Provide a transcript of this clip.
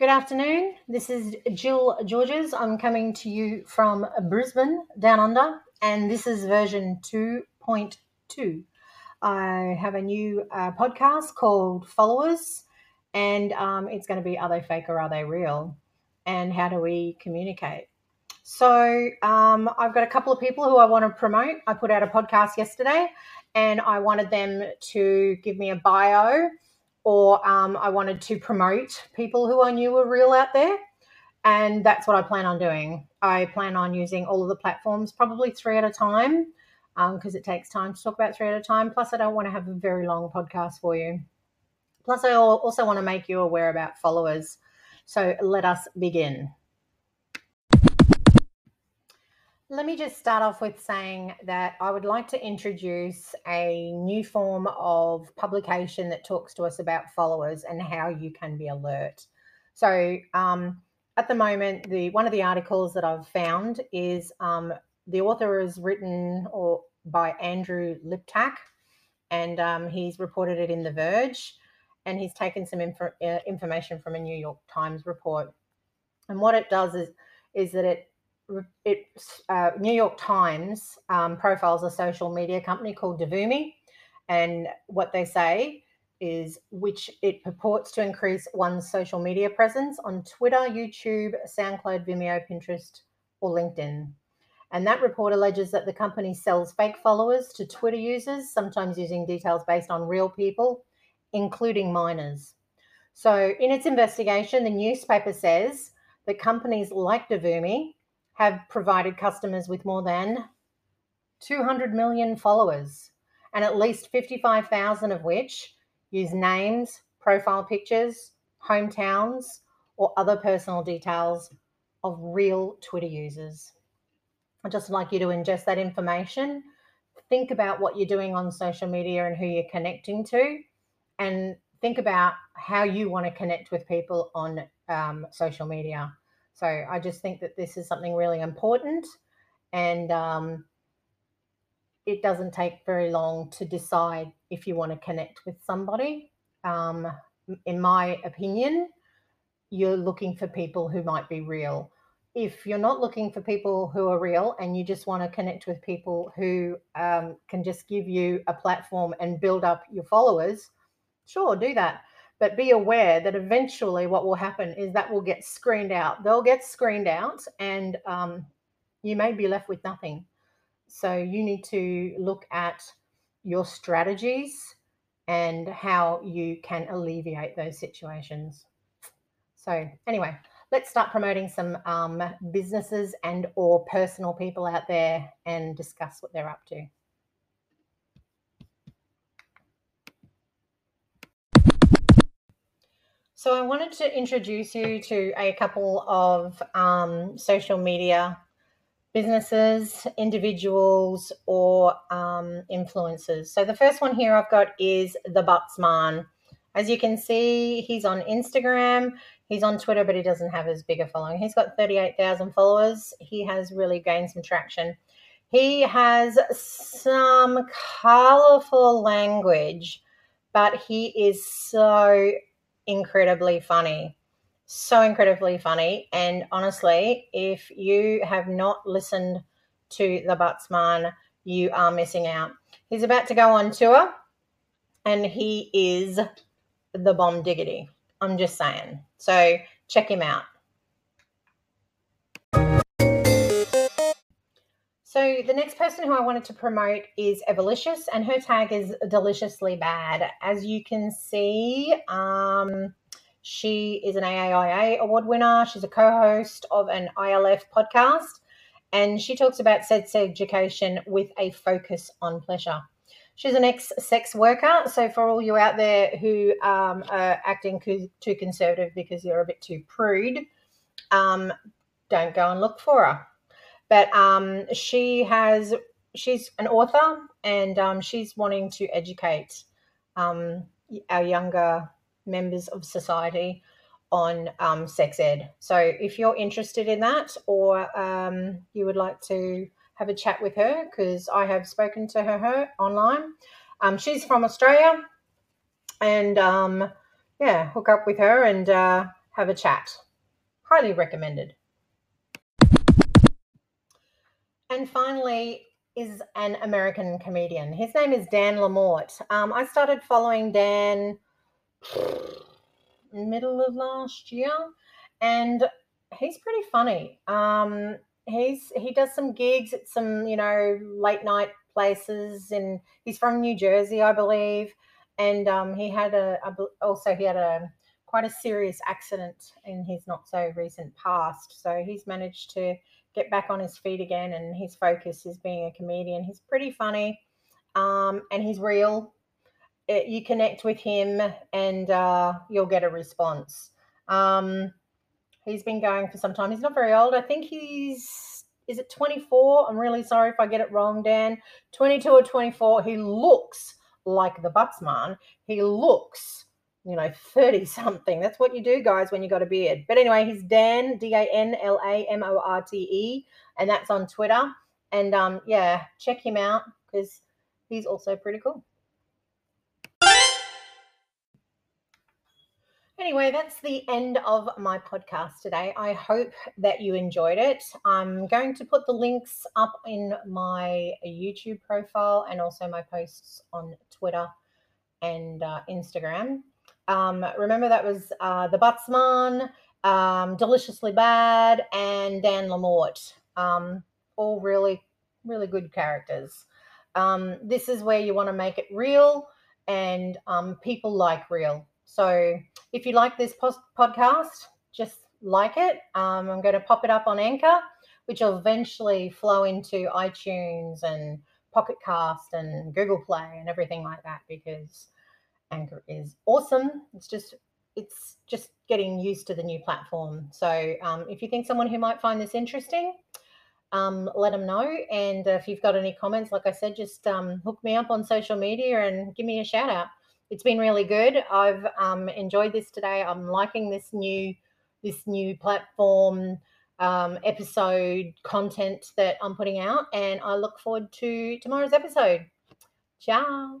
Good afternoon. This is Jill Georges. I'm coming to you from Brisbane, down under, and this is version 2.2. I have a new uh, podcast called Followers, and um, it's going to be Are They Fake or Are They Real? And how do we communicate? So, um, I've got a couple of people who I want to promote. I put out a podcast yesterday, and I wanted them to give me a bio or um, I wanted to promote people who I knew were real out there. And that's what I plan on doing. I plan on using all of the platforms, probably three at a time, because um, it takes time to talk about three at a time. Plus, I don't want to have a very long podcast for you. Plus, I also want to make you aware about followers. So let us begin. Let me just start off with saying that I would like to introduce a new form of publication that talks to us about followers and how you can be alert. So, um, at the moment, the one of the articles that I've found is um, the author is written or by Andrew Liptak, and um, he's reported it in The Verge, and he's taken some info, uh, information from a New York Times report. And what it does is is that it it uh, New York Times um, profiles a social media company called Devumi, and what they say is which it purports to increase one's social media presence on Twitter, YouTube, SoundCloud, Vimeo, Pinterest, or LinkedIn. And that report alleges that the company sells fake followers to Twitter users, sometimes using details based on real people, including minors. So, in its investigation, the newspaper says that companies like Devumi have provided customers with more than 200 million followers, and at least 55,000 of which use names, profile pictures, hometowns, or other personal details of real Twitter users. I'd just like you to ingest that information. Think about what you're doing on social media and who you're connecting to, and think about how you want to connect with people on um, social media. So I just think that this is something really important, and um, it doesn't take very long to decide if you want to connect with somebody. Um, in my opinion, you're looking for people who might be real. If you're not looking for people who are real and you just want to connect with people who um, can just give you a platform and build up your followers, sure, do that. But be aware that eventually what will happen is that will get screened out. They'll get screened out and um, you may be left with nothing. So you need to look at your strategies and how you can alleviate those situations. So anyway, let's start promoting some um, businesses and or personal people out there and discuss what they're up to. So I wanted to introduce you to a couple of um, social media businesses, individuals, or um, influencers. So the first one here I've got is the Buttsman. As you can see, he's on Instagram. He's on Twitter, but he doesn't have as big a following. He's got 38,000 followers. He has really gained some traction. He has some colorful language, but he is so incredibly funny. So incredibly funny. And honestly, if you have not listened to the Buttsman, you are missing out. He's about to go on tour and he is the bomb diggity. I'm just saying. So check him out. So the next person who I wanted to promote is Evolicious, and her tag is deliciously bad. As you can see, um, she is an AAIA award winner. She's a co-host of an ILF podcast, and she talks about sex education with a focus on pleasure. She's an ex-sex worker, so for all you out there who um, are acting too conservative because you're a bit too prude, um, don't go and look for her but um, she has she's an author and um, she's wanting to educate um, our younger members of society on um, sex ed. So if you're interested in that or um, you would like to have a chat with her, because I have spoken to her, her online. Um, she's from Australia and yeah, hook up with her and uh, have a chat. Highly recommended. And finally, is an American comedian. His name is Dan Lamorte. Um, I started following Dan middle of last year, and he's pretty funny. Um, he's he does some gigs at some you know late night places, and he's from New Jersey, I believe. And um, he had a, a also he had a quite a serious accident in his not so recent past. So he's managed to get back on his feet again, and his focus is being a comedian. He's pretty funny, um, and he's real. It, you connect with him, and uh, you'll get a response. Um, he's been going for some time. He's not very old. I think he's is it 24? I'm really sorry if I get it wrong, Dan. 22 or 24. He looks like the Buttsman. He looks you know, 30 something. That's what you do, guys, when you got a beard. But anyway, he's Dan, D A N L A M O R T E, and that's on Twitter. And um, yeah, check him out because he's also pretty cool. Anyway, that's the end of my podcast today. I hope that you enjoyed it. I'm going to put the links up in my YouTube profile and also my posts on Twitter and uh, Instagram. Um, remember that was uh, the Buttsman, um, Deliciously Bad, and Dan Lamorte. Um, all really, really good characters. Um, this is where you want to make it real, and um, people like real. So if you like this post- podcast, just like it. Um, I'm going to pop it up on Anchor, which will eventually flow into iTunes and Pocket Cast and Google Play and everything like that because Anchor is awesome. It's just it's just getting used to the new platform. So um, if you think someone who might find this interesting, um, let them know. And if you've got any comments, like I said, just um, hook me up on social media and give me a shout out. It's been really good. I've um, enjoyed this today. I'm liking this new this new platform um, episode content that I'm putting out, and I look forward to tomorrow's episode. Ciao.